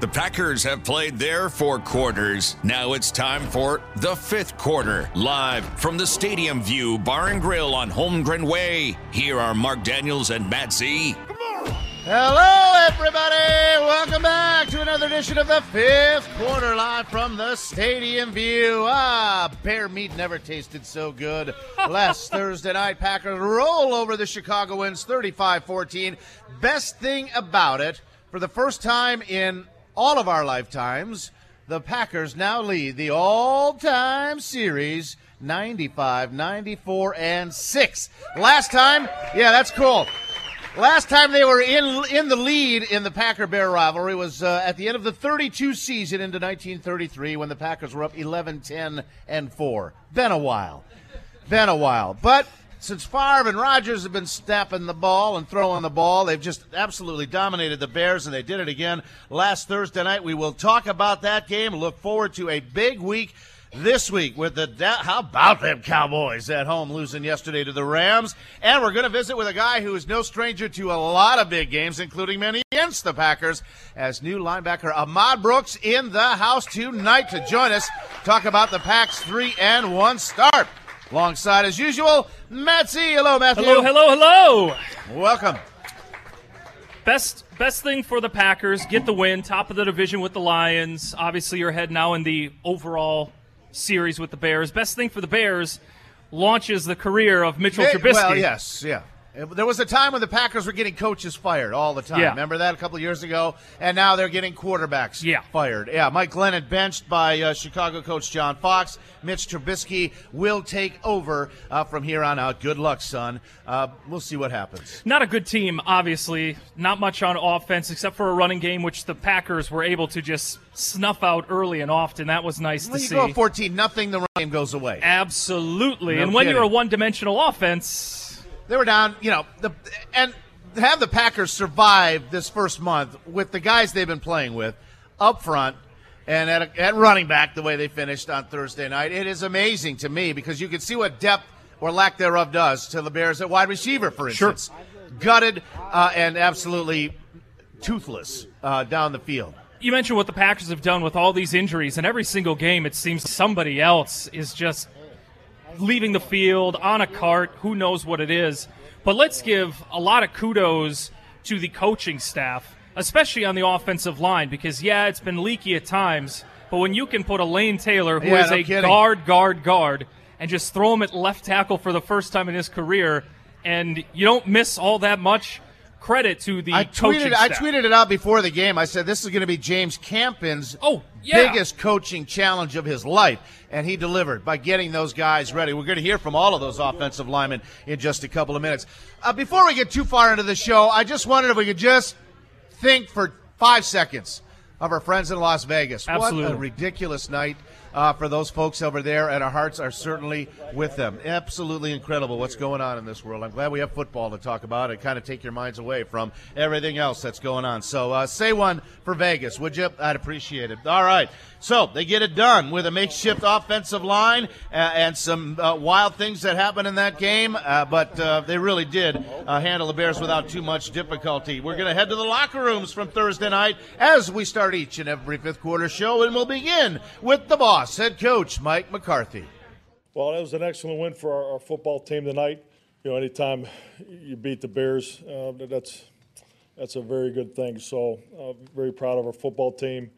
The Packers have played their four quarters. Now it's time for the fifth quarter. Live from the Stadium View Bar and Grill on Holmgren Way. Here are Mark Daniels and Matt Z. Hello, everybody. Welcome back to another edition of the fifth quarter live from the Stadium View. Ah, bear meat never tasted so good. Last Thursday night, Packers roll over the Chicagoans 35 14. Best thing about it, for the first time in all of our lifetimes, the Packers now lead the all time series 95, 94, and 6. Last time, yeah, that's cool. Last time they were in in the lead in the Packer Bear rivalry was uh, at the end of the 32 season into 1933 when the Packers were up 11 10 and 4. Been a while. Been a while. But since Favre and Rodgers have been snapping the ball and throwing the ball, they've just absolutely dominated the Bears, and they did it again last Thursday night. We will talk about that game. Look forward to a big week this week with the how about them Cowboys at home losing yesterday to the Rams, and we're going to visit with a guy who is no stranger to a lot of big games, including many against the Packers, as new linebacker Ahmad Brooks in the house tonight to join us talk about the Packs three and one start. Alongside, as usual, Matt Z. Hello, Matthew. Hello, hello, hello. Welcome. Best best thing for the Packers, get the win, top of the division with the Lions. Obviously, you're ahead now in the overall series with the Bears. Best thing for the Bears launches the career of Mitchell Trubisky. Well, yes, yeah. There was a time when the Packers were getting coaches fired all the time. Yeah. Remember that a couple of years ago? And now they're getting quarterbacks Yeah. fired. Yeah, Mike Glennon benched by uh, Chicago coach John Fox. Mitch Trubisky will take over uh, from here on out. Good luck, son. Uh, we'll see what happens. Not a good team, obviously. Not much on offense except for a running game, which the Packers were able to just snuff out early and often. That was nice When to you see. go 14 nothing, the run game goes away. Absolutely. No and when you're a one-dimensional offense, They were down, you know, the and have the Packers survive this first month with the guys they've been playing with up front and at, a, at running back the way they finished on Thursday night. It is amazing to me because you can see what depth or lack thereof does to the Bears at wide receiver, for Sure. instance. Gutted uh, and absolutely toothless uh, down the field. you mentioned what the Packers have done with all these injuries, and every single game it seems somebody else is just leaving the field on a cart. Who knows what it is? But let's give a lot of kudos to the coaching staff, especially on the offensive line, because yeah, it's been leaky at times. But when you can put a Lane Taylor, who Yeah, is no a kidding. guard, guard, guard, and just throw him at left tackle for the first time in his career, and you don't miss all that much. Credit to the I coaching tweeted, I tweeted it out before the game. I said this is going to be James Campen's Oh, yeah. biggest coaching challenge of his life, and he delivered by getting those guys ready. We're going to hear from all of those offensive linemen in just a couple of minutes. Uh, before we get too far into the show, I just wondered if we could just think for five seconds of our friends in Las Vegas. What a Absolutely. ridiculous night. Uh, for those folks over there, and our hearts are certainly with them. Absolutely incredible what's going on in this world. I'm glad we have football to talk about and kind of take your minds away from everything else that's going on. So, uh, say one for Vegas, would you? I'd appreciate it. All right. So, they get it done with a makeshift offensive line uh, and some uh, wild things that happened in that game, uh, but uh, they really did uh, handle the Bears without too much difficulty. We're going to head to the locker rooms from Thursday night as we start each and every fifth quarter show, and we'll begin with the boss, head coach Mike McCarthy. Well, that was an excellent win for our, our football team tonight. You know, anytime you beat the Bears, uh, that's that's a very good thing. So, very proud of our football team.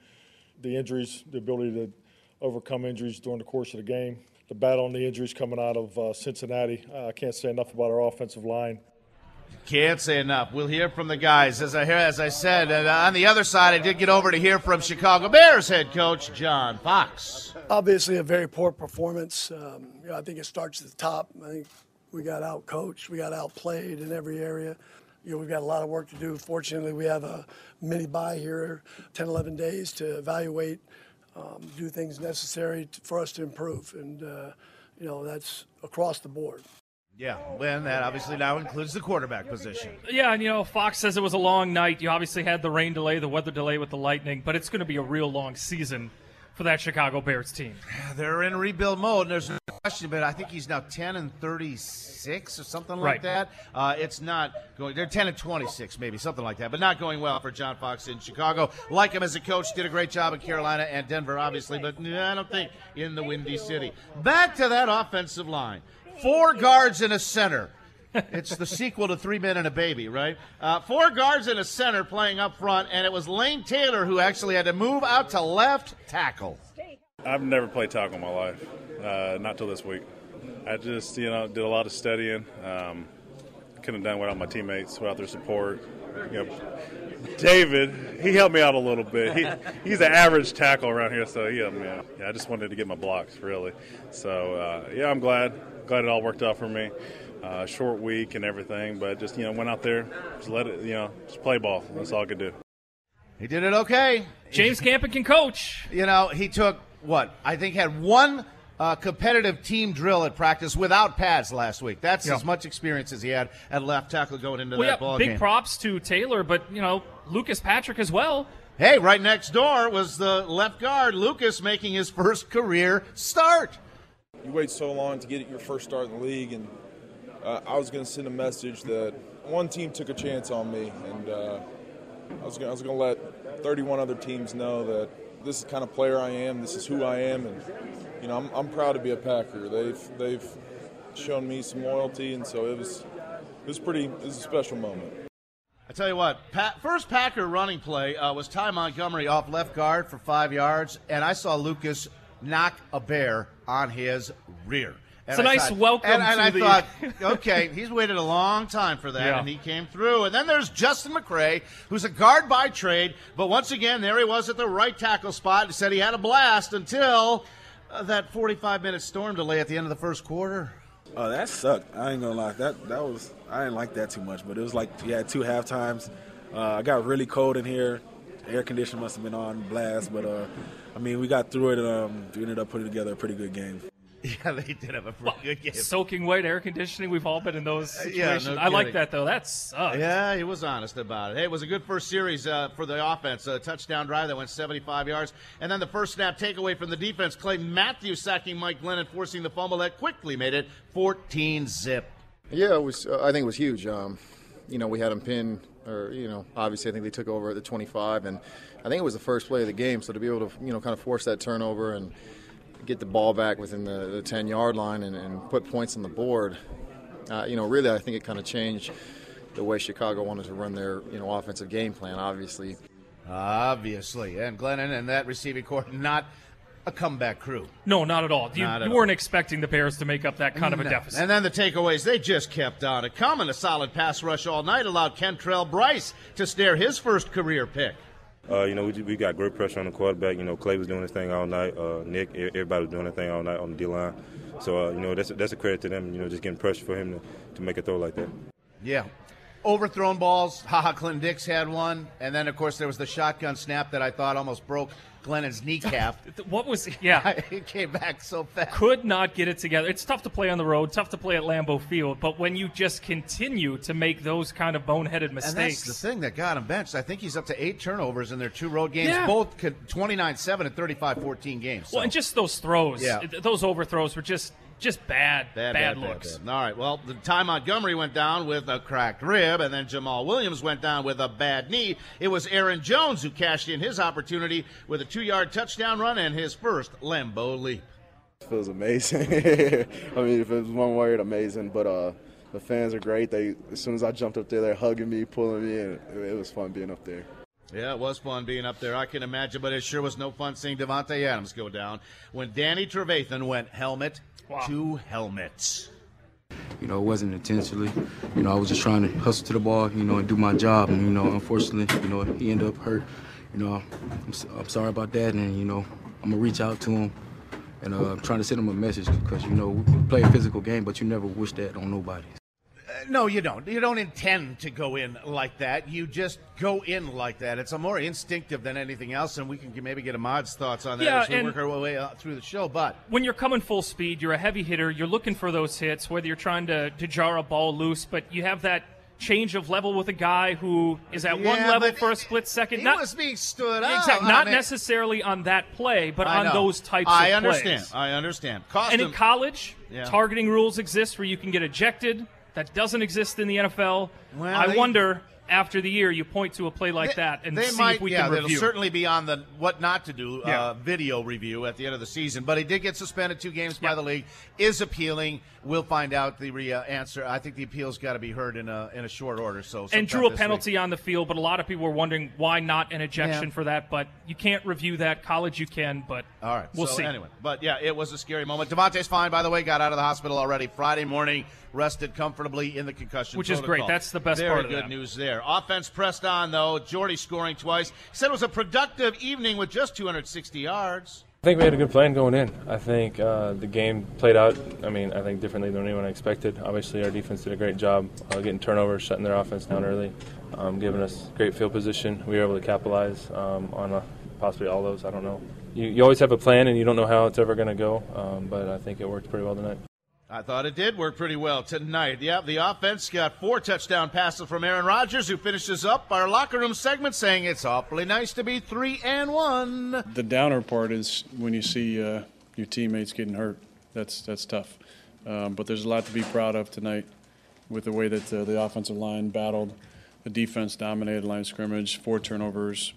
The injuries, the ability to overcome injuries during the course of the game, the battle on the injuries coming out of uh, Cincinnati. Uh, I can't say enough about our offensive line. Can't say enough. We'll hear from the guys as I hear, as I said. And uh, on the other side, I did get over to hear from Chicago Bears head coach John Fox. obviously a very poor performance. Um, you know, I think it starts at the top. I think we got out coached, we got outplayed in every area. You know, we've got a lot of work to do. Fortunately, we have a mini buy here, 10, 11 days to evaluate, um, do things necessary to, for us to improve, and uh, you know that's across the board. Yeah, and that obviously now includes the quarterback position. Yeah, and you know, Fox says it was a long night. You obviously had the rain delay, the weather delay with the lightning, but it's going to be a real long season for that Chicago Bears team. They're in rebuild mode, and there's no question, but I think he's now 10 and 36 or something like Right. that. Uh, it's not going, they're 10 and 26, maybe, something like that, but not going well for John Fox in Chicago. Like him as a coach, did a great job in Carolina and Denver, obviously, but I don't think in the Windy City. Back to that offensive line four guards and a center. It's the sequel to Three Men and a Baby, right? Uh, four guards and a center playing up front, and it was Lane Taylor who actually had to move out to left tackle. I've never played tackle in my life, uh, not till this week. I just, you know, did a lot of studying. Um, couldn't have done without my teammates, without their support. You know, David, he helped me out a little bit. He, he's an average tackle around here, so he helped me out. Yeah, I just wanted to get my blocks, really. So, uh, yeah, I'm glad. Glad it all worked out for me. Uh, short week and everything, but just, you know, went out there, just let it, you know, just play ball. That's all I could do. He did it okay. James Campen can coach. You know, he took what I think had one uh, competitive team drill at practice without pads last week. That's Yeah. as much experience as he had at left tackle going into Well, that yeah, ball big game. Big props to Taylor, but you know Lucas Patrick as well. hey, right next door was the left guard Lucas making his first career start. you wait so long to get your first start in the league, and uh, I was going to send a message that one team took a chance on me, and uh, I was going to let 31 other teams know that this is the kind of player I am, this is who I am, and you know I'm, I'm proud to be a Packer. They've they've shown me some loyalty, and so it was it was pretty it was a special moment. I tell you what, pa- first Packer running play uh, was Ty Montgomery off left guard for five yards, and I saw Lucas knock a bear on his rear. And It's a I nice thought- welcome And, and to I the- thought, okay, he's waited a long time for that, Yeah. and he came through. And then there's Justin McCray, who's a guard by trade, but once again, there he was at the right tackle spot. He said he had a blast until uh, that 45 minute storm delay at the end of the first quarter. Oh, that sucked. I ain't gonna lie. That that was I didn't like that too much. But it was like you had two half times. Uh, I got really cold in here. Air conditioning must have been on blast. But uh, I mean, we got through it. And, um, we ended up putting together a pretty good game. Yeah, they did have a pretty good game. Soaking wet air conditioning. We've all been in those Uh, yeah, no situations. I like that though. That sucks. Yeah, he was honest about it. Hey, it was a good first series uh, for the offense. A touchdown drive that went 75 yards. And then the first snap takeaway from the defense. Clay Matthews sacking Mike Glennon, forcing the fumble that quickly made it 14 zip. Yeah, it was. Uh, I think it was huge. Um, you know, we had them pinned, or you know, obviously, I think they took over at the 25, and I think it was the first play of the game. So to be able to, you know, kind of force that turnover and get the ball back within the, the 10 yard line and, and put points on the board, uh, you know, really, I think it kind of changed the way Chicago wanted to run their, you know, offensive game plan. Obviously, Obviously. And Glennon and that receiving corps, not a comeback crew. No, not at all. You, at you all. weren't expecting the Bears to make up that kind of a deficit. And then the takeaways, they just kept on it coming. A solid pass rush all night allowed Kentrell Brice to snare his first career pick. Uh, you know, we, we got great pressure on the quarterback. You know, Clay was doing his thing all night. Uh, Nick, everybody was doing their thing all night on the D line. So, uh, you know, that's that's a credit to them. You know, just getting pressure for him to, to make a throw like that. Yeah. Overthrown balls. Haha, Clinton Dix had one. And then, of course, there was the shotgun snap that I thought almost broke Glennon's kneecap. what was? Yeah, it came back so fast. could not get it together. It's tough to play on the road, tough to play at Lambeau Field, but when you just continue to make those kind of boneheaded And that's mistakes, the thing that got him benched. I think he's up to eight turnovers in their two road games, Yeah. both 29 7 and 35 14 games. So. well, and just those throws, Yeah. those overthrows were just just bad, Bad, bad, bad, looks. bad, bad. All right. Well, the Ty Montgomery went down with a cracked rib, and then Jamaal Williams went down with a bad knee. It was Aaron Jones who cashed in his opportunity with a two-yard touchdown run and his first Lambeau leap. feels amazing. I mean, if it was one word, amazing. But uh, the fans are great. They as soon as I jumped up there, they're hugging me, pulling me, and it, it was fun being up there. Yeah, it was fun being up there. I can imagine, but it sure was no fun seeing Davante Adams go down when Danny Trevathan went helmet to helmet. You know, it wasn't intentionally. You know, I was just trying to hustle to the ball, you know, and do my job. And, you know, unfortunately, you know, he ended up hurt. You know, I'm, s- I'm sorry about that. And, you know, I'm going to reach out to him and uh, trying to send him a message because, you know, we play a physical game, but you never wish that on nobody. No, you don't. You don't intend to go in like that. You just go in like that. It's a more instinctive than anything else, and we can maybe get Ahmad's thoughts on that Yeah, as we work our way uh, through the show. But when you're coming full speed, you're a heavy hitter, you're looking for those hits, whether you're trying to, to jar a ball loose, but you have that change of level with a guy who is at one level for a split second. He not was being stood up. exactly, I not mean- necessarily on that play, but on those types I of understand. plays. I understand. I understand. Cost and in college, Yeah. targeting rules exist where you can get ejected. That doesn't exist in the NFL. Well, I they- wonder after the year you point to a play like that and they see might, if we yeah, can it'll certainly be on the what not to do Yeah. uh, video review at the end of the season. But he did get suspended two games by the league. Is appealing. We'll find out the re- uh, answer. I think the appeal's got to be heard in a in a short order. So and drew a this penalty on the field, but a lot of people were wondering why not an ejection Yeah. for that. But you can't review that. College you can, but All right. we'll so see. Anyway, but yeah, it was a scary moment. Davante's fine, by the way. Got out of the hospital already Friday morning. Rested comfortably in the concussion Which is great. That's the best Very part of good that. news there. Offense pressed on though. Jordy scoring twice. He said it was a productive evening with just 260 yards. I think we had a good plan going in. I think uh, the game played out. I mean, I think differently than anyone expected. Obviously, our defense did a great job uh, getting turnovers, shutting their offense down early, um, giving us great field position. We were able to capitalize um, on uh possibly all those. I don't know. You, you always have a plan, and you don't know how it's ever going to go. Um, but I think it worked pretty well tonight. I thought it did work pretty well tonight. Yeah, the offense got four touchdown passes from Aaron Rodgers, who finishes up our locker room segment saying it's awfully nice to be three and one. The downer part is when you see uh, your teammates getting hurt. That's that's tough. Um, but there's a lot to be proud of tonight with the way that uh, the offensive line battled, the defense dominated line scrimmage, four turnovers,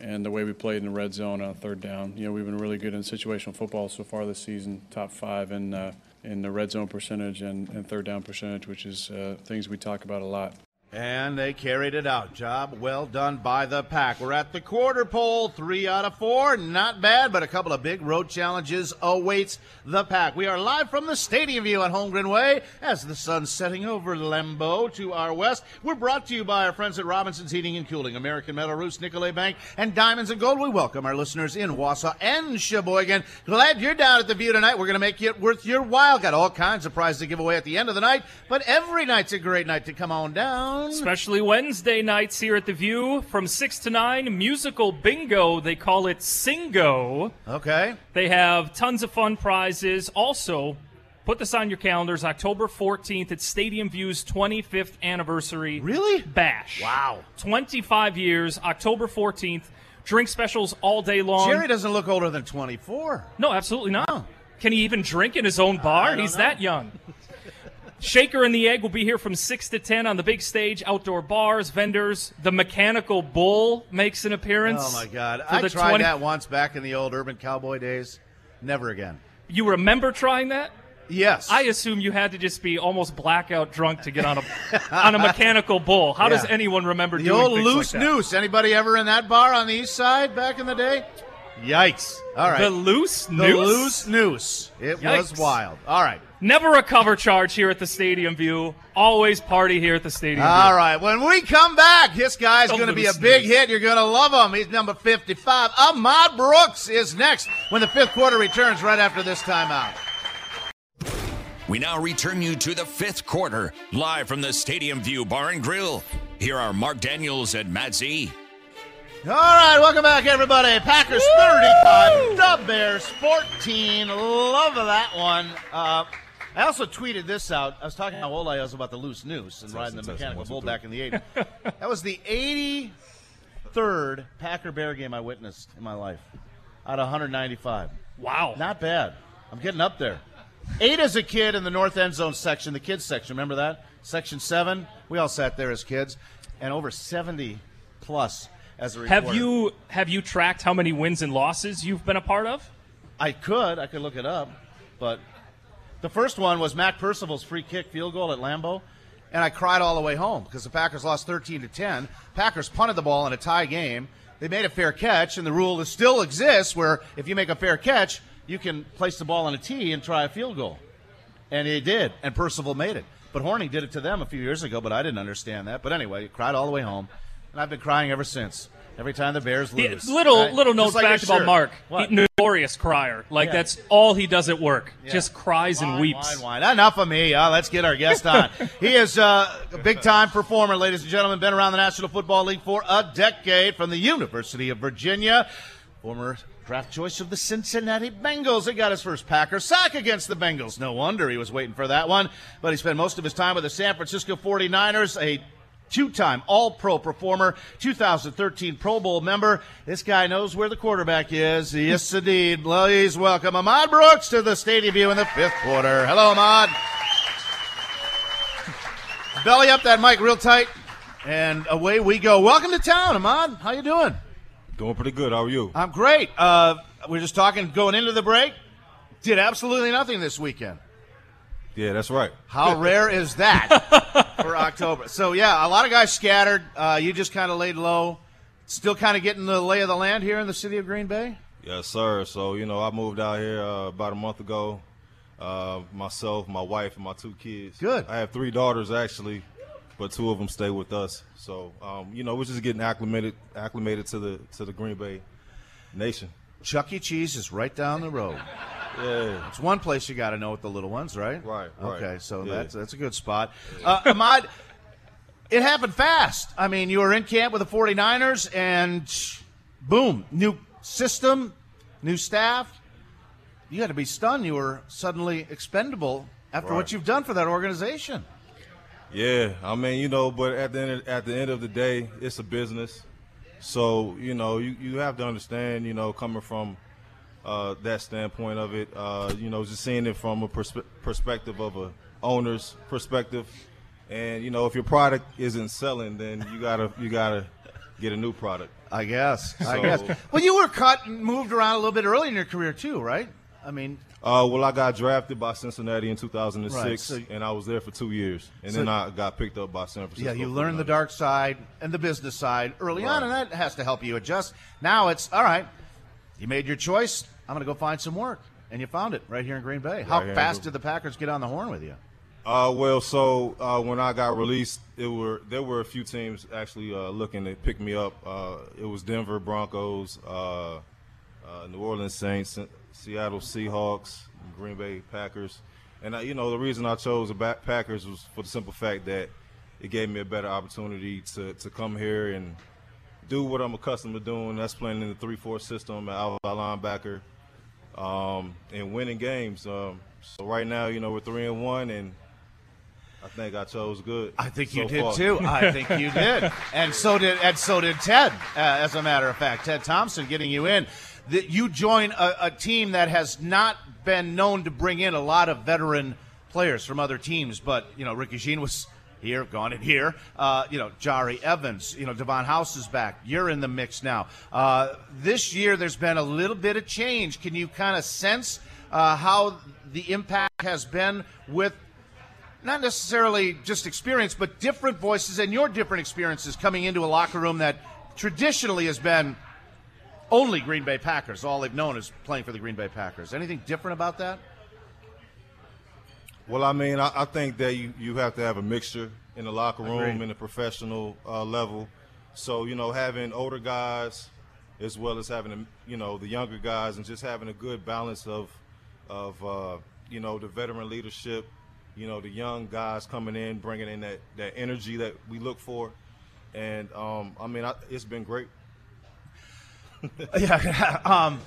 and the way we played in the red zone on third down. You know, we've been really good in situational football so far this season, top five in uh, in the red zone percentage and, and third down percentage, which is uh, things we talk about a lot. And they carried it out. Job well done by the pack. We're at the quarter pole, three out of four. Not bad, but a couple of big road challenges awaits the pack. We are live from the stadium view on Holmgren Way as the sun's setting over Lambeau to our west. We're brought to you by our friends at Robinson's Heating and Cooling, American Metal Roofs, Nicolet Bank, and Diamonds and Gold. We welcome our listeners in Wausau and Sheboygan. Glad you're down at the view tonight. We're going to make it worth your while. Got all kinds of prizes to give away at the end of the night, but every night's a great night to come on down. Especially Wednesday nights here at the View from 6 to 9. Musical bingo. They call it Singo. Okay. They have tons of fun prizes. Also, put this on your calendars October 14th. It's Stadium View's 25th anniversary. Really? Bash. Wow. 25 years, October 14th. Drink specials all day long. Jerry doesn't look older than 24. No, absolutely not. Can he even drink in his own bar? He's know. that young. Shaker and the Egg will be here from 6 to 10 on the big stage, outdoor bars, vendors. The Mechanical Bull makes an appearance. Oh my God! I tried 20 that once back in the old urban cowboy days. Never again. You remember trying that? Yes. I assume you had to just be almost blackout drunk to get on a on a mechanical bull. How does anyone remember The doing old loose like noose. Anybody ever in that bar on the east side back in the day? Yikes! All right. The loose noose. The noose? loose noose. It was wild. All right. Never a cover charge here at the Stadium View. Always party here at the Stadium All View. right. When we come back, this guy's The going to be a loose big hit. You're going to love him. He's number 55. Ahmad Brooks is next when the fifth quarter returns right after this timeout. We now return you to the fifth quarter, live from the Stadium View Bar and Grill. Here are Mark Daniels and Matt Z. All right, welcome back, everybody. Packers 35, the Bears 14. Love that one. Uh, I also tweeted this out. I was talking how old I was about the loose noose and riding the mechanical bull back in the 80s. that was the 83rd Packer Bear game I witnessed in my life out of 195. Wow. Not bad. I'm getting up there. Eight as a kid in the north end zone section, the kids section. Remember that? Section seven. We all sat there as kids, and over 70 plus as a reporter. Have you have you tracked how many wins and losses you've been a part of? I could. I could look it up. But the first one was Mac Percival's free kick field goal at Lambeau. And I cried all the way home because the Packers lost 13 to 10. Packers punted the ball in a tie game. They made a fair catch, and the rule still exists where if you make a fair catch, you can place the ball on a tee and try a field goal. And he did, and Percival made it. But Hornung did it to them a few years ago, but I didn't understand that. But anyway, he cried all the way home, and I've been crying ever since. Every time the Bears lose. little Right? little Just note like fact about. Mark. What? He, notorious crier. Like Yeah. that's all he does at work. Yeah. Just cries and weeps. Whine, whine. Enough of me. Uh, let's get our guest on. he is uh, a big time performer, ladies and gentlemen. Been around the National Football League for a decade from the University of Virginia. Former draft choice of the Cincinnati Bengals. He got his first Packer sack against the Bengals. No wonder he was waiting for that one. But he spent most of his time with the San Francisco 49ers, a two-time All-Pro performer, 2013 Pro Bowl member. This guy knows where the quarterback is. Yes, indeed. Please welcome Ahmad Brooks to the Stadium View in the fifth quarter. Hello, Ahmad. Belly up that mic real tight, and away we go. Welcome to town, Ahmad. How you doing? Doing pretty good. How are you? I'm great. Uh, we're just talking going into the break. Did absolutely nothing this weekend. Yeah, that's right. How rare is that for October? So yeah, a lot of guys scattered. Uh, you just kind of laid low. Still kind of getting the lay of the land here in the city of Green Bay. Yes, sir. So you know, I moved out here uh, about a month ago. Uh, myself, my wife, and my two kids. Good. I have three daughters actually, but two of them stay with us. So um, you know, we're just getting acclimated, acclimated to the to the Green Bay nation. Chuck E. Cheese is right down the road. Yeah, it's one place you got to know with the little ones, right? Right. right. Okay, so Yeah. that's that's a good spot. Uh, Ahmad, it happened fast. I mean, you were in camp with the 49ers, and boom, new system, new staff. You had to be stunned. You were suddenly expendable after Right. what you've done for that organization. Yeah, I mean, you know, but at the end of, at the end of the day, it's a business. So you know, you, you have to understand, you know, coming from uh, that standpoint of it, uh, you know, just seeing it from a perspe- perspective of a owner's perspective, and you know, if your product isn't selling, then you gotta you gotta get a new product. I guess. I guess. Well, you were cut and moved around a little bit early in your career too, right? I mean, Uh, well, I got drafted by Cincinnati in 2006, Right, so- and I was there for two years, and So- then I got picked up by San Francisco. Yeah, you learn the dark side and the business side early on, and that has to help you adjust. Now it's all right. You made your choice. I'm going to go find some work, and you found it right here in Green Bay. How Right here fast did the Packers get on the horn with you? Uh, well, so uh, when I got released, it were there were a few teams actually uh, looking to pick me up. Uh, it was Denver Broncos, uh, uh, New Orleans Saints, Seattle Seahawks, Green Bay Packers, and uh, you know the reason I chose the Packers was for the simple fact that it gave me a better opportunity to to come here and do what I'm accustomed to doing. That's playing in the three-four system, an outside linebacker, um, and winning games. Um, so right now, you know, we're three and one, and I think I chose good. I think you did far. too. I think you did, and so did and so did Ted. Uh, as a matter of fact, Ted Thompson getting you in. That you join a, a team that has not been known to bring in a lot of veteran players from other teams, but you know Ricky Jean was here, gone and here. Uh, you know Jahri Evans. You know Davon House is back. You're in the mix now. Uh, this year, there's been a little bit of change. Can you kind of sense uh, how the impact has been with not necessarily just experience, but different voices and your different experiences coming into a locker room that traditionally has been only Green Bay Packers. All they've known is playing for the Green Bay Packers. Anything different about that? Well, I mean, I, I think that you, you have to have a mixture in the locker room Agreed. and the professional uh, level. So you know, having older guys as well as having the, you know the younger guys, and just having a good balance of of uh, you know the veteran leadership. You know, the young guys coming in, bringing in that that energy that we look for. And um, I mean, I, it's been great. yeah. Um,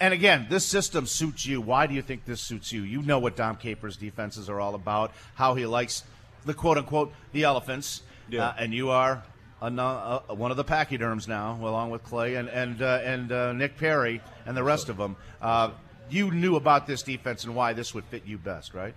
and again, this system suits you. Why do you think this suits you? You know what Dom Capers' defenses are all about. How he likes the quote unquote the elephants. Yeah. Uh, and you are a, uh, one of the pachyderms now, along with Clay and and uh, and uh, Nick Perry and the rest of them. Uh, you knew about this defense and why this would fit you best, right?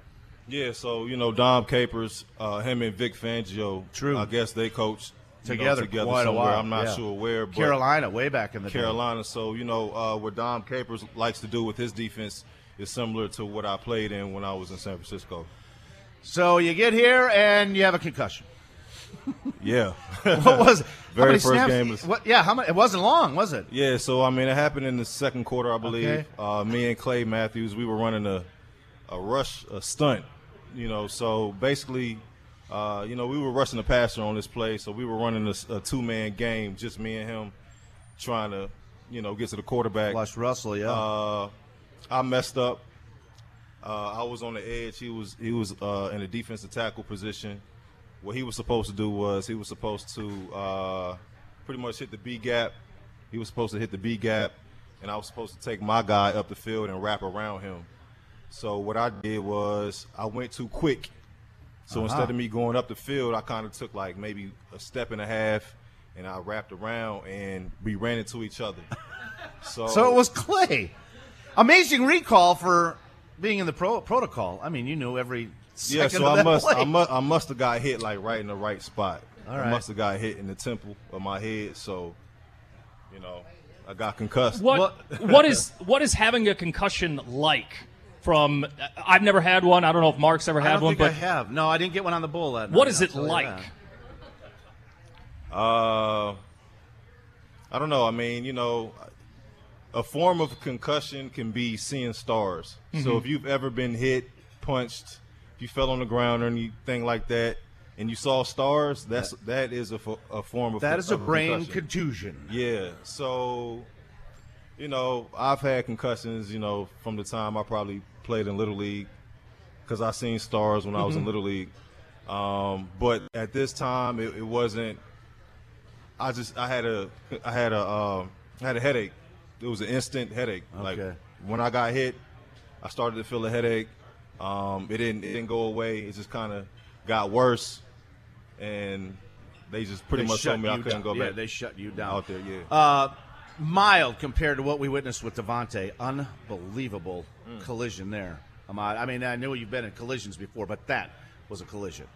Yeah, so you know Dom Capers, uh, him and Vic Fangio. True. I guess they coached you know, Together, together quite a somewhere. while, I'm not yeah. sure where. But Carolina, way back in the day. Carolina. So you know uh, what Dom Capers likes to do with his defense is similar to what I played in when I was in San Francisco. So you get here and you have a concussion. Yeah. What was it? Very first snaps- game was. What, yeah, how many? It wasn't long, was it? Yeah, so I mean, it happened in the second quarter, I believe. Okay. Uh, me and Clay Matthews, we were running a, a rush, a stunt. You know, so basically, uh, you know, we were rushing the passer on this play, so we were running a, a two man game, just me and him, trying to, you know, get to the quarterback. Flush Russell, yeah. Uh, I messed up. Uh, I was on the edge. He was he was uh, in a defensive tackle position. What he was supposed to do was he was supposed to uh, pretty much hit the B gap. He was supposed to hit the B gap, and I was supposed to take my guy up the field and wrap around him. So what I did was I went too quick, So Uh-huh. instead of me going up the field, I kind of took like maybe a step and a half, and I wrapped around, and we ran into each other. So, So it was Clay. Amazing recall for being in the pro- protocol. I mean, you knew every yeah. second So of I that must, play. I must, I must have got hit like right in the right spot. All I must have got hit in the temple of my head. So, you know, I got concussed. What what is what is having a concussion like? From I've never had one. I don't know if Mark's ever I had don't one, think but I have. No, I didn't get one on the bull that what night, is it like? Uh, I don't know. I mean, you know, a form of concussion can be seeing stars. So Mhm. if you've ever been hit, punched, if you fell on the ground or anything like that, and you saw stars, that's that is a, a form of That is a brain concussion. contusion. Yeah. So, you know, I've had concussions. You know, from the time I probably played in little league, because I seen stars when I was in Mhm. little league. Um, but at this time, it, it wasn't. I just I had a I had a uh, I had a headache. It was an instant headache. Like when I got hit, I started to feel a headache. Um, it didn't it didn't go away. It just kind of got worse, and they just pretty They much told me I couldn't down. go Yeah, back. they shut you down out there. Yeah. Uh, mild compared to what we witnessed with Davante. Unbelievable Mm. collision there. Ahmad. I mean, I know you've been in collisions before, but that was a collision.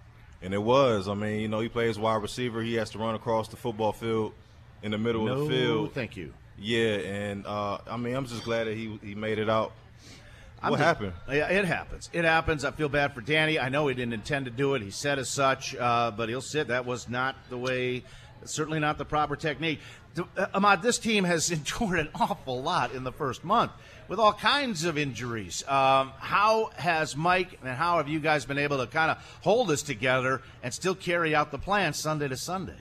And it was. I mean, you know, he plays wide receiver. He has to run across the football field in the middle of the field. thank you. Yeah, and uh, I mean, I'm just glad that he he made it out. I'm what just- happened? Yeah, it happens. It happens. I feel bad for Danny. I know he didn't intend to do it. He said as such, uh, but he'll sit. That was not the way. Certainly not the proper technique. Uh, Ahmad, this team has endured an awful lot in the first month with all kinds of injuries. Um, how has Mike and how have you guys been able to kind of hold this together and still carry out the plan Sunday to Sunday?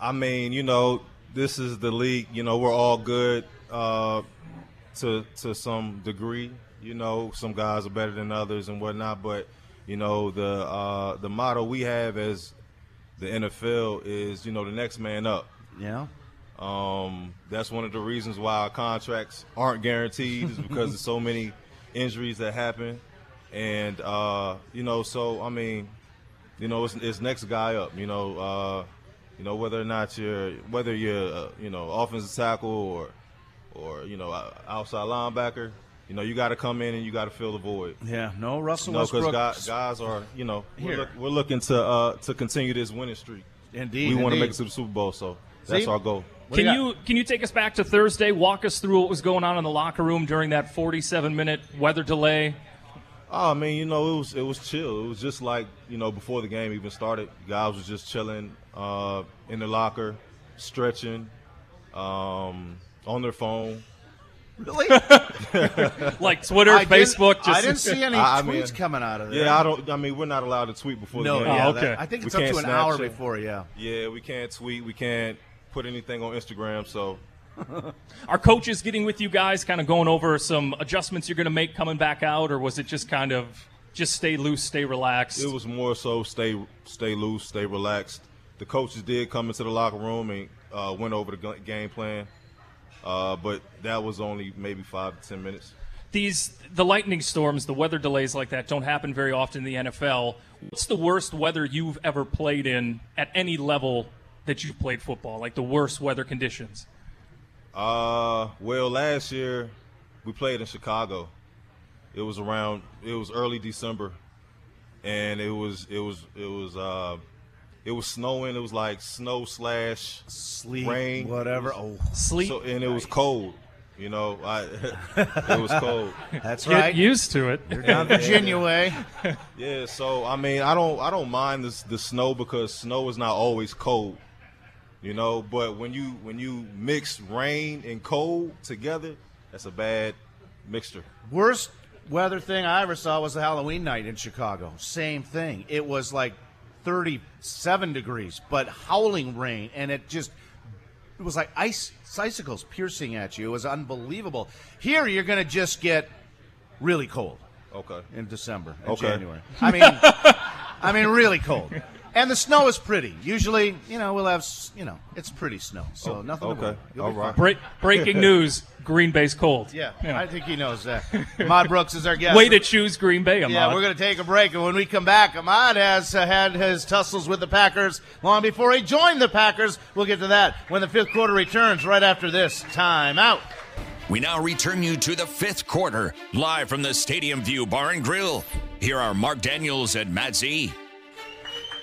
I mean, you know, this is the league. You know, we're all good uh, to to some degree. You know, some guys are better than others and whatnot. But you know, the uh, the motto we have as the NFL is, you know, the next man up. Yeah. Um, that's one of the reasons why our contracts aren't guaranteed is because there's so many injuries that happen, and uh, you know, so I mean, you know, it's, it's next guy up. You know, uh, you know whether or not you're whether you're uh, you know offensive tackle or or you know outside linebacker. You know, you got to come in and you got to fill the void. Yeah, no Russell No, because Westbrook. guys, guys are you know we're, look, we're looking to uh, to continue this winning streak. Indeed, we want to make it to the Super Bowl, so that's See? our goal. Can you can you take us back to Thursday? Walk us through what was going on in the locker room during that 47 minute weather delay. Oh, I mean, you know, it was it was chill. It was just like you know before the game even started, guys was just chilling uh, in the locker, stretching, um, on their phone. Really? Like Twitter, I didn't- Facebook, I didn't see any I- I tweets mean, coming out of there. Yeah, I don't. I mean, we're not allowed to tweet before No, the game. yeah, Oh, that- I think it's We up to can't an hour Snapchat. before, yeah. Yeah, we can't tweet. We can't put anything on Instagram. So Are coaches getting with you guys, kind of going over some adjustments you're going to make coming back out, or was it just kind of just stay loose, stay relaxed? It was more so stay stay loose, stay relaxed. The coaches did come into the locker room and uh, went over the game plan, uh, but that was only maybe five to ten minutes. These the lightning storms, the weather delays like that don't happen very often in the NFL. What's the worst weather you've ever played in at any level that you've played football? Like the worst weather conditions? Uh, well, last year we played in Chicago. It was around. It was early December, and it was it was it was uh, it was snowing. It was like snow slash sleet, rain, whatever. Was- Oh, sleet. So, and it was cold. You know, I it was cold. That's Get right. used to it. You're down Virginia way. Yeah, so I mean, I don't I don't mind this the snow because snow is not always cold. You know, but when you when you mix rain and cold together, that's a bad mixture. Worst weather thing I ever saw was the Halloween night in Chicago. Same thing. It was like 37 degrees, but howling rain, and it just it was like ice icicles piercing at you. It was unbelievable. Here, you're going to just get really cold. Okay. In December, and Okay. January. I mean, I mean, really cold. And the snow is pretty. Usually, you know, we'll have, s- you know, it's pretty snow, so Oh, nothing. to okay. worry. You'll be right. fine. Break, breaking news: Green Bay's cold. Yeah, I think he knows that. Ahmad Brooks is our guest. Way to choose Green Bay, Ahmad. Yeah, we're going to take a break, and when we come back, Ahmad has uh, had his tussles with the Packers long before he joined the Packers. We'll get to that when the fifth quarter returns right after this timeout. We now return you to the fifth quarter, live from the Stadium View Bar and Grill. Here are Mark Daniels and Matt Z.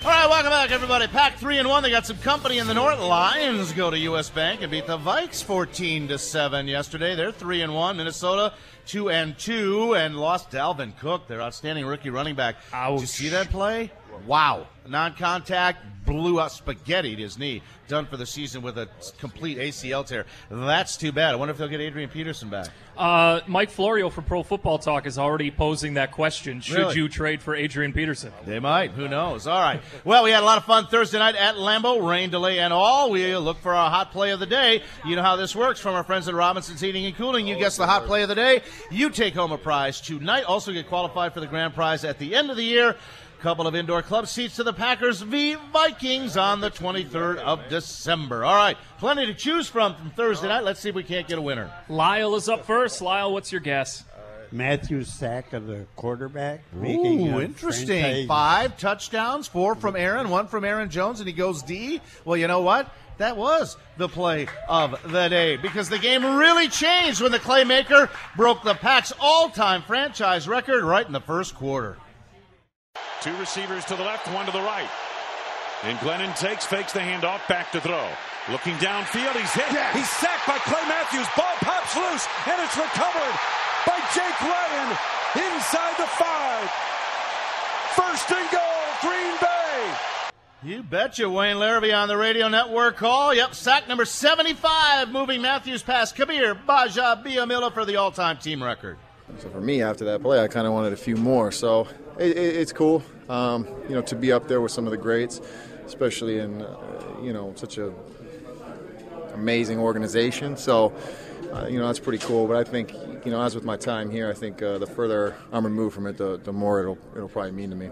All right, welcome back, everybody. Pack three and one. They got some company in the North. Lions go to U.S. Bank and beat the Vikes fourteen to seven yesterday. They're three and one. Minnesota two and two, and lost Dalvin Cook, their outstanding rookie running back. Did you see that play? Wow, non-contact blew up spaghettied his knee. Done for the season with a complete ACL tear. That's too bad. I wonder if they'll get Adrian Peterson back. Uh, Mike Florio from Pro Football Talk is already posing that question. Should Really? you trade for Adrian Peterson? They might. Who knows? All right. Well, we had a lot of fun Thursday night at Lambeau. Rain delay and all. We look for our hot play of the day. You know how this works from our friends at Robinson's Heating and Cooling. You guess the hot play of the day. You take home a prize tonight. Also get qualified for the grand prize at the end of the year. Couple of indoor club seats to the Packers v Vikings on the 23rd of December. All right. Plenty to choose from from Thursday night. Let's see if we can't get a winner. Lyle is up first. Lyle, what's your guess? Matthew Sack of the quarterback. making Ooh, interesting. franchise- Five touchdowns, four from Aaron, one from Aaron Jones, and he goes D. Well, you know what? That was the play of the day because the game really changed when the Claymaker broke the Packs' all-time franchise record right in the first quarter. Two receivers to the left, one to the right. And Glennon takes, fakes the handoff, back to throw. Looking downfield, he's hit. He's sacked by Clay Matthews. Ball pops loose, and it's recovered by Jake Ryan inside the five. First and goal, Green Bay. You betcha, Wayne Larrivee on the radio network call. Yep, sack number 75, moving Matthews past Kabeer Gbaja-Biamila for the all-time team record. So for me, after that play, I kind of wanted a few more. So it, it, it's cool, um, you know, to be up there with some of the greats, especially in, uh, you know, such a amazing organization. So, uh, you know, that's pretty cool. But I think, you know, as with my time here, I think uh, the further I'm removed from it, the, the more it'll it'll probably mean to me.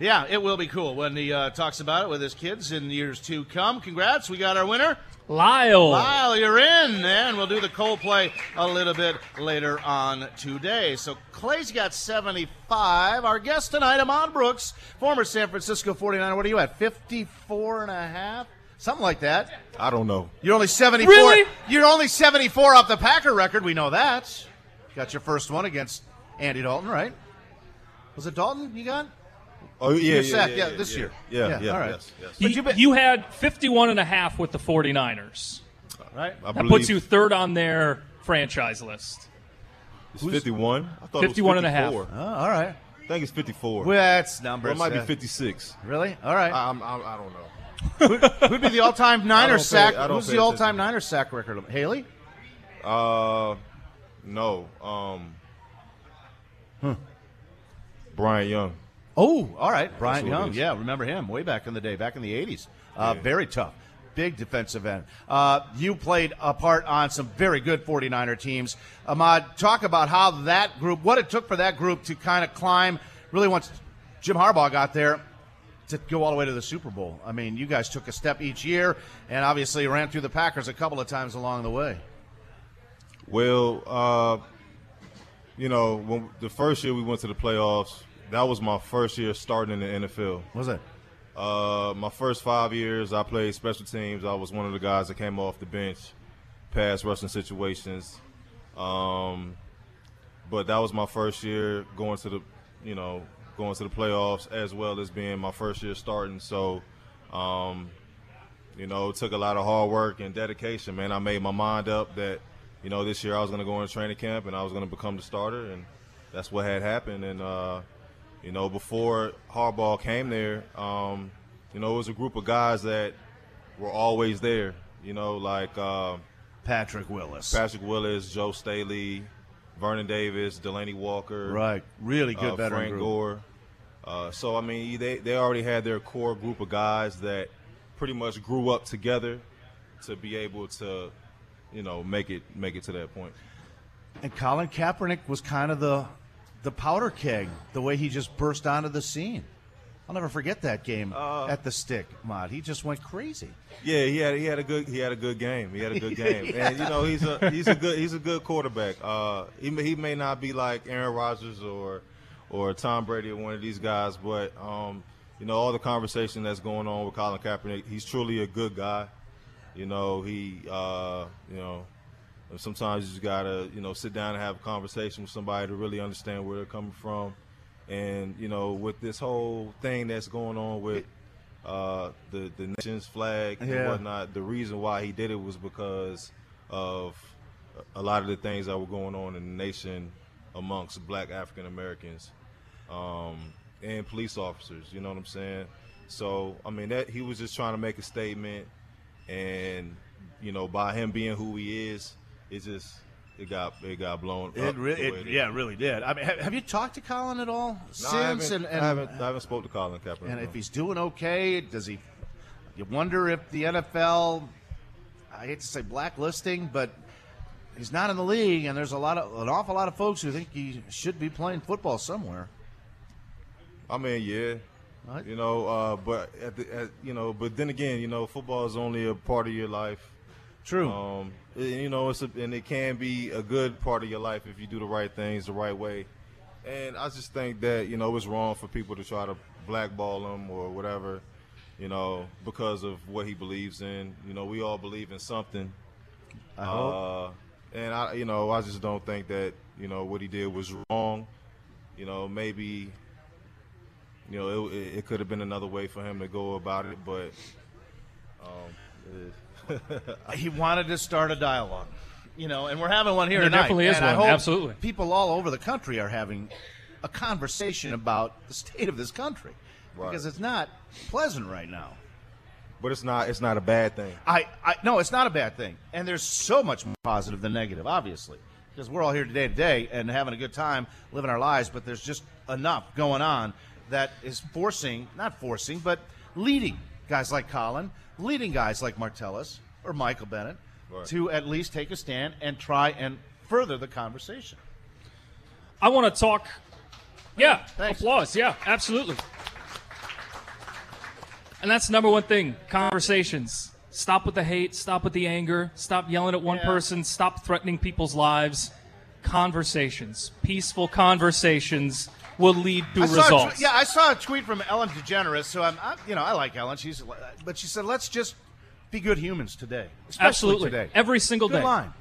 Yeah, it will be cool when he uh, talks about it with his kids in years to come. Congrats, we got our winner. Lyle. Lyle, you're in, and we'll do the Coldplay a little bit later on today. So Clay's got 75. Our guest tonight, Ahmad Brooks, former San Francisco 49er. What are you at, 54 and a half? Something like that. I don't know. You're only 74. Really? You're only 74 off the Packer record. We know that. Got your first one against Andy Dalton, right? Was it Dalton you got? Oh yeah, yeah, sack, yeah, yeah, yeah, this yeah. year. Yeah, Yeah, yeah, all right. yes, yes. You, you had 51 and a half with the 49ers. Right. I that puts you third on their franchise list. It's 51. I thought 51 it and was a half. 54. Oh, all right. I think it's 54. Well, that's numbers. Or it might uh, be 56. Really? All right. I, I'm, I'm, I don't know. Who- Who'd be the all-time I Niner don't pay- sack? Who's the all-time Niner sack record? Haley? Uh, no. Um, Bryant Young. Oh, all right. Bryant That's who it Young. Yeah, remember him way back in the day, back in the 80s. Uh, Very tough. Big defensive end. Uh, you played a part on some very good 49er teams. Ahmad, talk about how that group, what it took for that group to kind of climb, really once Jim Harbaugh got there, to go all the way to the Super Bowl. I mean, you guys took a step each year and obviously ran through the Packers a couple of times along the way. Well, uh, you know, when the first year we went to the playoffs, that was my first year starting in the NFL. Was it? Uh, my first five years, I played special teams. I was one of the guys that came off the bench, pass rushing situations. Um, but that was my first year going to the, you know, going to the playoffs as well as being my first year starting. So, um, you know, it took a lot of hard work and dedication. Man, I made my mind up that, you know, this year I was going to go in training camp and I was going to become the starter, and that's what had happened. And uh, you know, before Harbaugh came there, um, you know, it was a group of guys that were always there. You know, like uh, Patrick Willis, Patrick Willis, Joe Staley, Vernon Davis, Delanie Walker, Right. Really good uh, veteran Frank group. Gore. Uh, so I mean, they they already had their core group of guys that pretty much grew up together to be able to, you know, make it make it to that point. And Colin Kaepernick was kind of the the powder keg, the way he just burst onto the scene. I'll never forget that game Uh, at the stick, Mod. He just went crazy. Yeah, he had he had a good he had a good game. He had a good game, Yeah. and you know he's a he's a good he's a good quarterback. Uh, he may, he may not be like Aaron Rodgers or or Tom Brady or one of these guys, but um, you know all the conversation that's going on with Colin Kaepernick, he's truly a good guy. You know he uh, you know sometimes you just gotta you know sit down and have a conversation with somebody to really understand where they're coming from. And you know, with this whole thing that's going on with uh, the the nation's flag and whatnot, the reason why he did it was because of a lot of the things that were going on in the nation amongst Black African Americans um, and police officers. You know what I'm saying? So I mean, that he was just trying to make a statement, and you know, by him being who he is, it just it got it got blown. It, re- it it yeah, it really did. I mean, have, have you talked to Colin at all No, since? I and, and I haven't, I haven't spoke to Colin Kaepernick. and no. if he's doing okay, does he? You wonder if the NFL. I hate to say blacklisting, but he's not in the league, and there's a lot of an awful lot of folks who think he should be playing football somewhere. I mean, yeah. You know, uh, but at the, at, you know, but then again, you know, football is only a part of your life. True. Um, you know, it's a, and it can be a good part of your life if you do the right things the right way. And I just think that you know it's wrong for people to try to blackball him or whatever, you know, because of what he believes in. You know, we all believe in something. I hope. Uh, and I, you know, I just don't think that you know what he did was wrong. You know, maybe you know, it, it, could have been another way for him to go about it, but um, it- he wanted to start a dialogue, you know, and we're having one here There tonight. definitely is and I one, hope absolutely. People all over the country are having a conversation about the state of this country Right. because it's not pleasant right now. but it's not it's not a bad thing. I, I no, it's not a bad thing, and there's so much more positive than negative, obviously, because we're all here today today and having a good time living our lives. But there's just enough going on that is forcing, not forcing, but leading guys like Colin, leading guys like Martellus or Michael Bennett Right. to at least take a stand and try and further the conversation. I want to talk. Yeah, applause. Yeah, absolutely. And that's the number one thing conversations. Stop with the hate, stop with the anger, stop yelling at one person, stop threatening people's lives. Conversations, peaceful conversations will lead to I saw results. tw- yeah, I saw a tweet from Ellen DeGeneres. So I'm, I, you know, I like Ellen. She's, but she said, let's just be good humans today, especially Absolutely. today, Every single good day. line.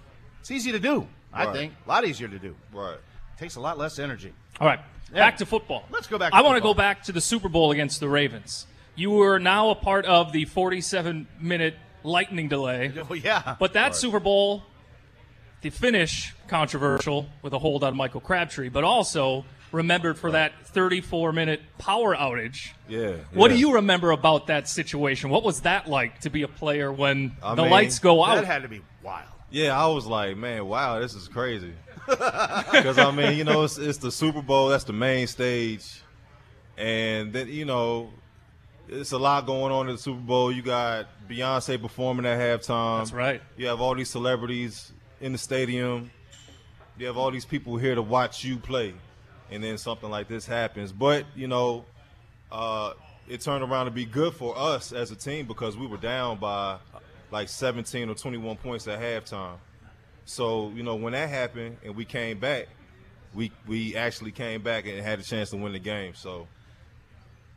It's easy to do. I Right. think a lot easier to do. Right. Takes a lot less energy. All right, Yeah. back to football. Let's go back to I want to go back to the Super Bowl against the Ravens. You are now a part of the 47 minute lightning delay. Oh yeah. But that Right. Super Bowl, the finish controversial with a hold on Michael Crabtree, but also remembered for that 34 minute power outage. Yeah. What do you remember about that situation? What was that like to be a player when I the mean, lights go out? That had to be wild. Yeah, I was like, man, wow, this is crazy. Because I mean, you know, it's, it's the Super Bowl. That's the main stage, and then you know, it's a lot going on in the Super Bowl. You got Beyonce performing at halftime. That's right. You have all these celebrities in the stadium. You have all these people here to watch you play, and then something like this happens. But you know, uh, it turned around to be good for us as a team because we were down by like 17 or 21 points at halftime. So you know, when that happened and we came back, we we actually came back and had a chance to win the game. So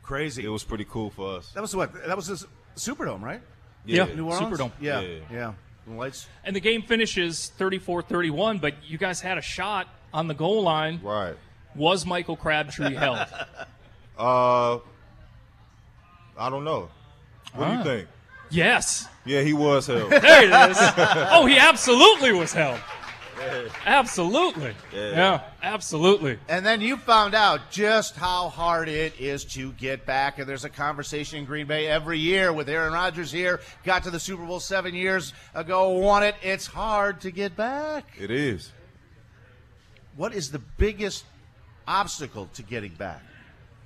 crazy. It was pretty cool for us. That was what? That was the Superdome, right? Yeah, New Orleans? Superdome. Yeah, Yeah. yeah. Lights. And the game finishes 34-31, but you guys had a shot on the goal line. Right. Was Michael Crabtree held? Uh, I don't know. What do Ah. you think? Yes. Yeah, he was held. There it is. oh, he absolutely was held. Absolutely. Yeah. yeah, absolutely. And then you found out just how hard it is to get back. And there's a conversation in Green Bay every year with Aaron Rodgers here. Got to the Super Bowl seven years ago, won it. It's hard to get back. It is. What is the biggest obstacle to getting back?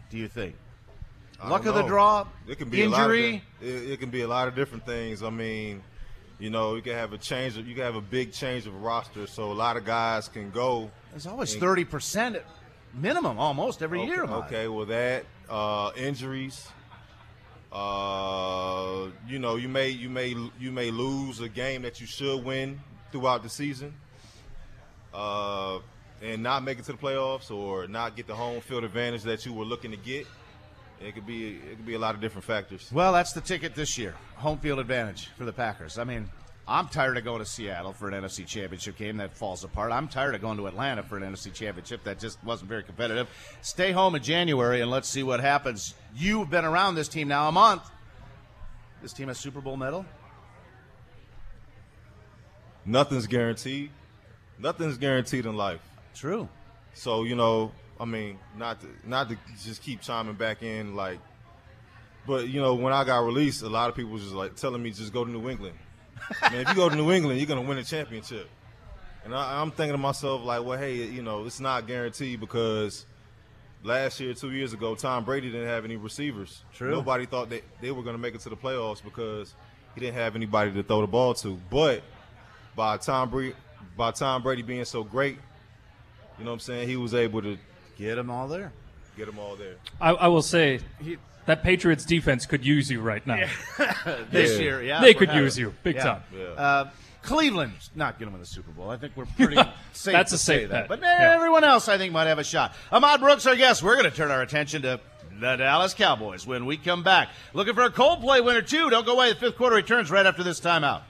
Do you think? I Luck of the draw, It can be A lot of injury. di- it, it can be a lot of different things. I mean, you know, you can have a change. Of, you can have a big change of roster, so a lot of guys can go. There's always thirty percent minimum, almost every okay, year. Okay, well that uh, injuries. Uh, you know, you may you may you may lose a game that you should win throughout the season, uh, and not make it to the playoffs or not get the home field advantage that you were looking to get. It could be it could be a lot of different factors. Well, that's the ticket this year. Home field advantage for the Packers. I mean, I'm tired of going to Seattle for an NFC Championship game that falls apart. I'm tired of going to Atlanta for an NFC Championship that just wasn't very competitive. Stay home in January and let's see what happens. You've been around this team now a month. This team has Super Bowl medal. Nothing's guaranteed. Nothing's guaranteed in life. True. So you know, I mean, not to not to just keep chiming back in like, but you know, when I got released, a lot of people was just like telling me just go to New England. Man, if you go to New England, you're gonna win a championship. And I, I'm thinking to myself like, well, hey, you know, it's not guaranteed because last year, two years ago, Tom Brady didn't have any receivers. True. Nobody thought that they were gonna make it to the playoffs because he didn't have anybody to throw the ball to. But by Tom Brady, by Tom Brady being so great, you know what I'm saying, he was able to get them all there. Get them all there. I, I will say that Patriots defense could use you right now. this year, yeah. They could having- use you big yeah. time. Uh, Cleveland's not going to win the Super Bowl. I think we're pretty safe That's to a say safe that. bet. But Yeah. everyone else, I think, might have a shot. Ahmad Brooks, our guest. We're going to turn our attention to the Dallas Cowboys when we come back. Looking for a cold play winner, too. Don't go away. The fifth quarter returns right after this timeout.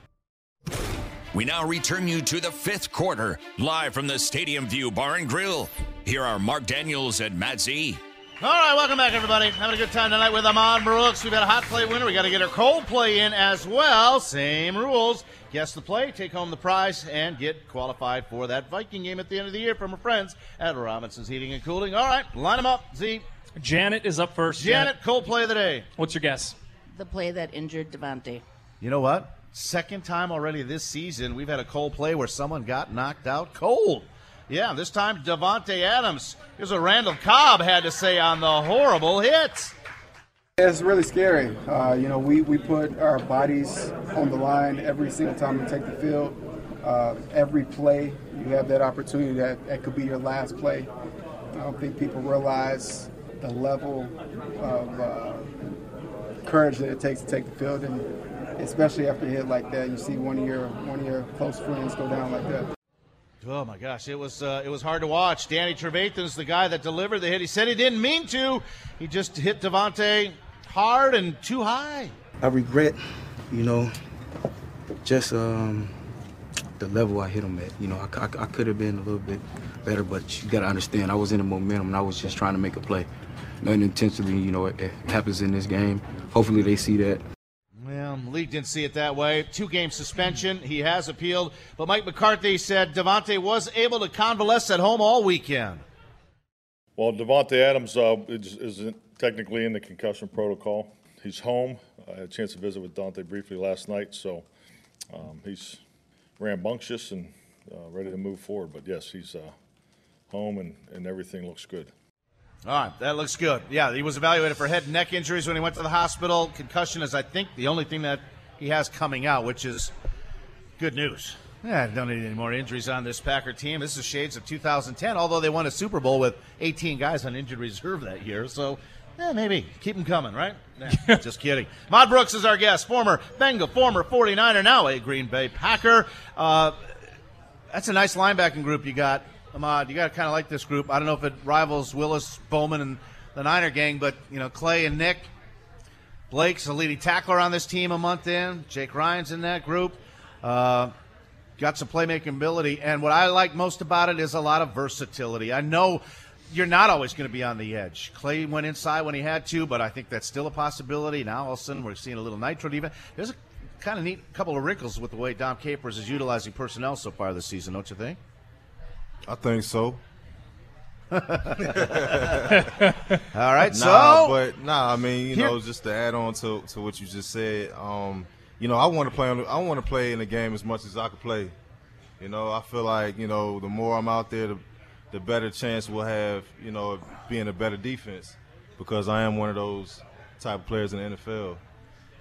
We now return you to the fifth quarter, live from the Stadium View Bar and Grill. Here are Mark Daniels and Matt Z. All right, welcome back, everybody. Having a good time tonight with Ahmad Brooks. We've got a hot play winner. We got to get our cold play in as well. Same rules. Guess the play, take home the prize, and get qualified for that Viking game at the end of the year from our friends at Robinson's Heating and Cooling. All right, line them up. Z. Janet is up first. Janet, cold play of the day. What's your guess? The play that injured Davante. You know what? Second time already this season we've had a cold play where someone got knocked out cold. Yeah, this time Davante Adams. Here's what Randall Cobb had to say on the horrible hit. It's really scary. Uh, you know, we, we put our bodies on the line every single time we take the field. Uh, every play, you have that opportunity that, that could be your last play. I don't think people realize the level of uh, courage that it takes to take the field, and especially after a hit like that, you see one of your one of your close friends go down like that. Oh my gosh, it was uh, it was hard to watch. Danny Trevathan's the guy that delivered the hit. He said he didn't mean to. He just hit Davante hard and too high. I regret, you know, just um, the level I hit him at. You know, I, I, I could have been a little bit better, but you got to understand, I was in the momentum and I was just trying to make a play. Nothing intentionally, you know, it, it happens in this game. Hopefully they see that. League didn't see it that way. Two game suspension. He has appealed, but Mike McCarthy said Davante was able to convalesce at home all weekend. Well, Davante Adams uh, is, isn't technically in the concussion protocol. He's home. I had a chance to visit with Dante briefly last night, so um, he's rambunctious and uh, ready to move forward. But yes, he's uh, home and, and everything looks good. All right, that looks good. Yeah, he was evaluated for head and neck injuries when he went to the hospital. Concussion is, I think, the only thing that he has coming out, which is good news. Yeah, don't need any more injuries on this Packer team. This is shades of 2010, although they won a Super Bowl with 18 guys on injured reserve that year. So, yeah, maybe. Keep them coming, right? Nah, just kidding. Ahmad Brooks is our guest, former Bengal, former 49er, now a Green Bay Packer. Uh, that's a nice linebacking group you got, Ahmad. You got to kind of like this group. I don't know if it rivals Willis, Bowman, and the Niner gang, but, you know, Clay and Nick. Blake's a leading tackler on this team a month in. Jake Ryan's in that group. Uh, got some playmaking ability. And what I like most about it is a lot of versatility. I know you're not always going to be on the edge. Clay went inside when he had to, but I think that's still a possibility. Now all of a sudden we're seeing a little nitro even. There's a kind of neat couple of wrinkles with the way Dom Capers is utilizing personnel so far this season, don't you think? I think so. All right, nah, so- but nah, I mean, you know, just to add on to, to what you just said, um, you know, I want to play on, I want to play in the game as much as I could play. You know, I feel like you know, the more I'm out there, the, the better chance we'll have, you know, of being a better defense, because I am one of those type of players in the NFL.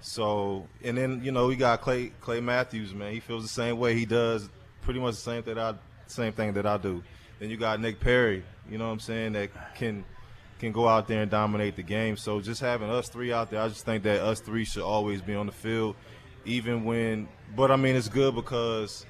So, and then you know, we got Clay Clay Matthews, man. He feels the same way. He does pretty much the same that I same thing that I do. Then you got Nick Perry, you know what I'm saying, that can can go out there and dominate the game. So just having us three out there, I just think that us three should always be on the field, even when. But I mean, it's good because,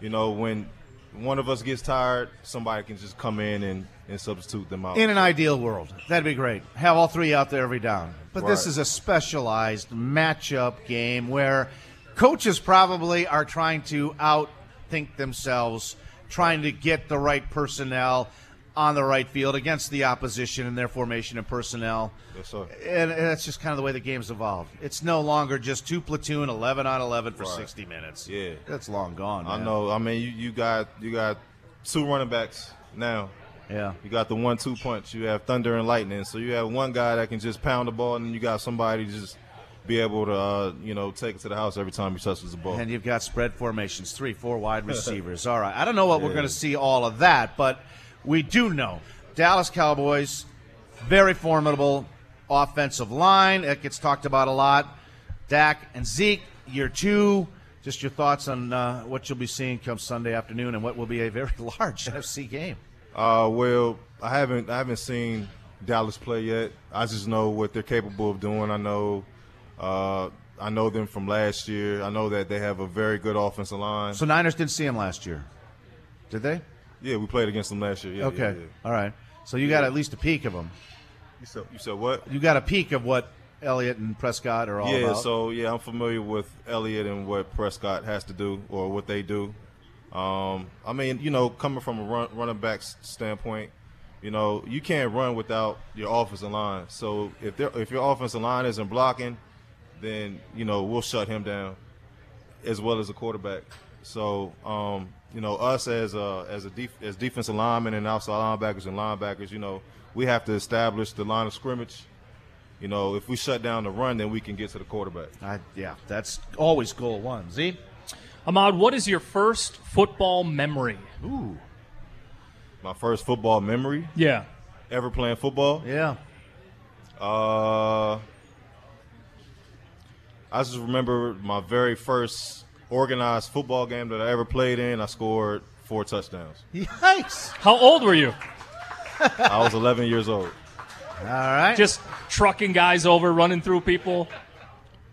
you know, when one of us gets tired, somebody can just come in and, and substitute them out. In an ideal world, that'd be great. Have all three out there every down. But this is a specialized matchup game where coaches probably are trying to outthink themselves, trying to get the right personnel on the right field against the opposition and their formation and personnel. Yes, sir. And, and that's just kind of the way the game's evolved. It's no longer just two platoon, eleven on eleven for Right. sixty minutes. Yeah, that's long gone. I know. I mean, you, you got you got two running backs now. Yeah. You got the one-two punch. You have thunder and lightning. So you have one guy that can just pound the ball, and you got somebody just be able to, uh, you know, take it to the house every time he touches the ball. And you've got spread formations, three, four wide receivers. All right. I don't know what we're going to see all of that, but we do know Dallas Cowboys, very formidable offensive line. It gets talked about a lot. Dak and Zeke, year two. Just your thoughts on uh, what you'll be seeing come Sunday afternoon and what will be a very large NFC game. Uh, well, I haven't I haven't seen Dallas play yet. I just know what they're capable of doing. I know, uh, I know them from last year. I know that they have a very good offensive line. So Niners didn't see him last year, did they? Yeah, we played against them last year. Yeah, okay. yeah, yeah. All right. So you got at least a peek of them. You said, you said what? You got a peek of what Elliott and Prescott are all yeah, about. so yeah, I'm familiar with Elliott and what Prescott has to do or what they do. Um, I mean, you know, coming from a run, running back standpoint, you know, you can't run without your offensive line. So if if your offensive line isn't blocking, then you know we'll shut him down, as well as a quarterback. So um, you know, us as a as a def- as defensive linemen and outside linebackers and linebackers, you know, we have to establish the line of scrimmage. You know, if we shut down the run, then we can get to the quarterback. I, yeah, that's always goal one. Z? Ahmad, what is your first football memory? Ooh. My first football memory. Yeah. Ever playing football? Yeah. Uh, I just remember my very first organized football game that I ever played in. I scored four touchdowns. Yikes! How old were you? I was 11 years old. All right. Just trucking guys over, running through people.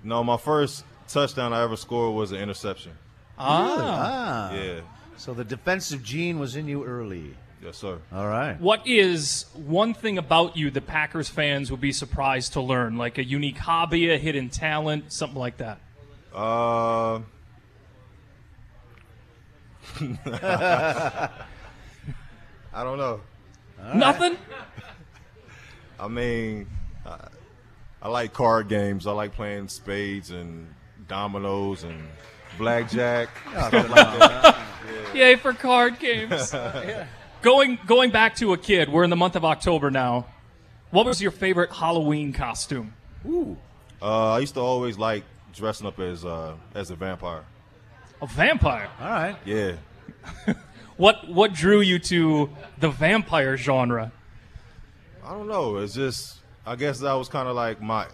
No, my first touchdown I ever scored was an interception. Ah. ah. Yeah. So the defensive gene was in you early. Yes, sir. All right. What is one thing about you that Packers fans would be surprised to learn? Like a unique hobby, a hidden talent, something like that? Uh, I don't know. Nothing? I mean, I, I like card games. I like playing spades and dominoes and blackjack. Oh, like. Yeah. Yay for card games. Going going back to a kid, we're in the month of October now. What was your favorite Halloween costume? Ooh. Uh, I used to always like dressing up as uh, as a vampire. A vampire. All right. Yeah. What what drew you to the vampire genre? I don't know. It's just I guess that was kind of like my.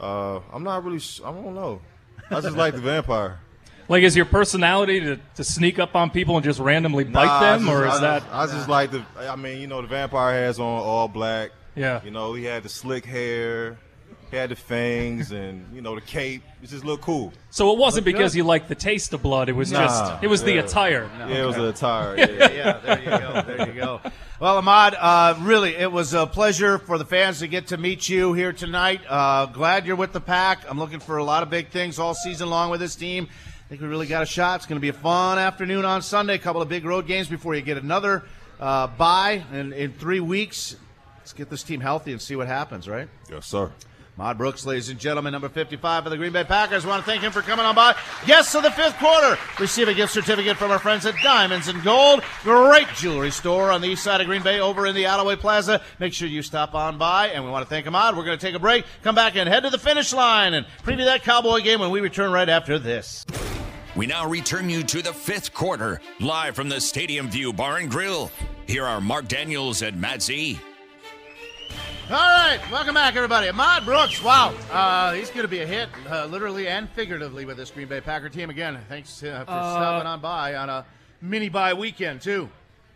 Uh, I'm not really. Sh- I don't know. I just like the vampire. Like, is your personality to, to sneak up on people and just randomly bite Nah, them, just- or I is that? just- I just like the. I mean, you know, the vampire has on all black. Yeah. You know, he had the slick hair, he had the fangs, and you know the cape. It just looked cool. So it wasn't Look because good. you liked the taste of blood. It was Nah, just it was the yeah. attire. Yeah, it was the attire. yeah, Yeah. yeah, there you go. There you go. Well, Ahmad, uh, really, it was a pleasure for the fans to get to meet you here tonight. Uh, glad you're with the pack. I'm looking for a lot of big things all season long with this team. I think we really got a shot. It's going to be a fun afternoon on Sunday. A couple of big road games before you get another uh, bye in, in three weeks. Let's get this team healthy and see what happens, right? Yes, sir. Ahmad Brooks, ladies and gentlemen, number 55 for the Green Bay Packers. We want to thank him for coming on by. Guests of the fifth quarter receive a gift certificate from our friends at Diamonds and Gold. Great jewelry store on the east side of Green Bay over in the Alloway Plaza. Make sure you stop on by. And we want to thank Ahmad. We're going to take a break, come back and head to the finish line and preview that Cowboy game when we return right after this. We now return you to the fifth quarter, live from the Stadium View Bar and Grill. Here are Mark Daniels and Matt Z. All right, welcome back, everybody. Ahmad Brooks, wow, uh, he's going to be a hit, uh, literally and figuratively, with this Green Bay Packer team. Again, thanks uh, for Uh, stopping on by on a mini bye weekend, too.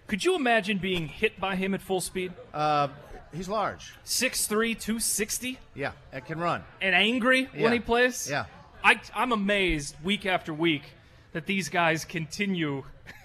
Could you imagine being hit by him at full speed? Uh, He's large. 6'3", 260, Yeah, and can run. and angry Yeah. when he plays. Yeah. I, I'm amazed week after week that these guys continue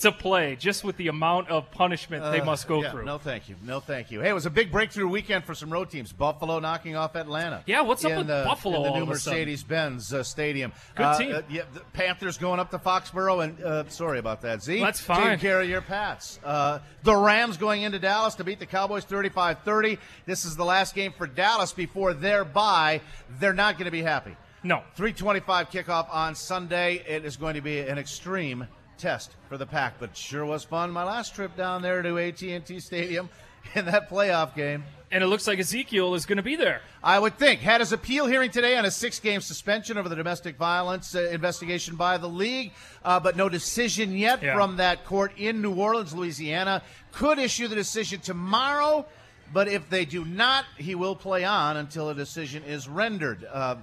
to play just with the amount of punishment they Uh, must go yeah, through. No, thank you. No, thank you. Hey, it was a big breakthrough weekend for some road teams. Buffalo knocking off Atlanta. Yeah, what's up in with the, Buffalo the all new of a sudden? Mercedes-Benz uh, Stadium. Good Uh, team. uh, yeah, the Panthers going up to Foxborough, and uh, sorry about that, Z. That's fine. Taking care of your Pats. Uh, the Rams going into Dallas to beat the Cowboys 35-30. This is the last game for Dallas before their bye. They're not going to be happy. No. 325 kickoff on Sunday. It is going to be an extreme test for the pack, but sure was fun. My last trip down there to AT&T Stadium in that playoff game. And it looks like Ezekiel is going to be there. I would think. Had his appeal hearing today on a six game suspension over the domestic violence uh, investigation by the league, uh, but no decision yet Yeah. from that court in New Orleans, Louisiana. Could issue the decision tomorrow, but if they do not, he will play on until a decision is rendered. Uh,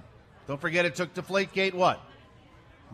don't forget, it took Deflategate what?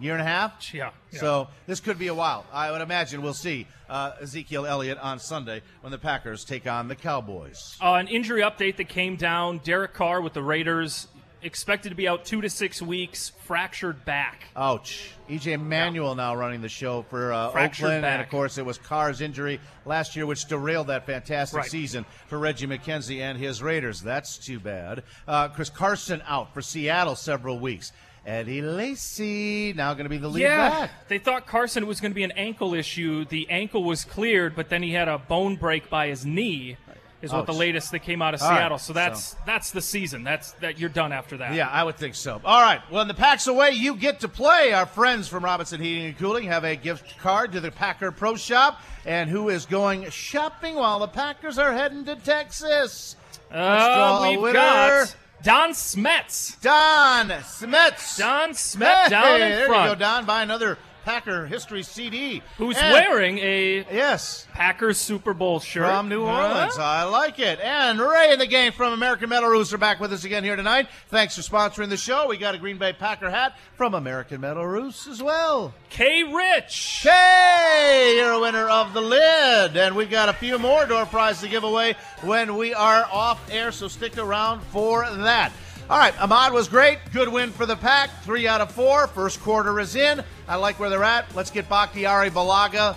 Year and a half? Yeah. yeah. So this could be a while. I would imagine we'll see uh, Ezekiel Elliott on Sunday when the Packers take on the Cowboys. Uh, an injury update that came down. Derek Carr with the Raiders expected to be out two to six weeks. Fractured back. Ouch. EJ Manuel now running the show for uh, Oakland. And of course, it was Carr's injury last year, which derailed that fantastic Right. season for Reggie McKenzie and his Raiders. That's too bad. Uh, Chris Carson out for Seattle several weeks. Eddie Lacy now going to be the lead yeah, back. they thought Carson was going to be an ankle issue. The ankle was cleared, but then he had a bone break by his knee. Is what the latest that came out of All right, Seattle. So that's so- that's the season. That's that you're done after that. Yeah, I would think so. All right. When the pack's away, you get to play. Our friends from Robinson Heating and Cooling have a gift card to the Packer Pro Shop. And who is going shopping while the Packers are heading to Texas? Uh, we've got Don Smets. Don Smets. Don Smet Hey, down in there front. you go, Don. Buy another Packer history CD. Who's And- wearing a yes Packers Super Bowl shirt From New Huh? Orleans. I like it. And Ray in the game from American Metal Roofs are back with us again here tonight. Thanks for sponsoring the show. We got a Green Bay Packer hat from American Metal Roofs as well. K. Rich. Hey, you're a winner of the lid. And we've got a few more door prizes to give away when we are off air, so stick around for that. All right, Ahmad was great. Good win for the pack. Three out of four. First quarter is in. I like where they're at. Let's get Bakhtiari Bulaga,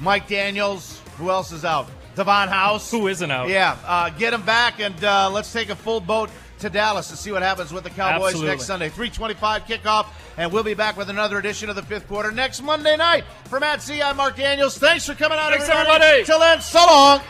Mike Daniels. Who else is out? Davon House. Who isn't out? Yeah, uh, get him back, and uh, let's take a full boat to Dallas to see what happens with the Cowboys Absolutely. next Sunday. 325 kickoff, and we'll be back with another edition of the fifth quarter next Monday night. For Matt Z, I'm Mark Daniels. Thanks for coming out, Thanks, everybody. everybody. Till then, so long.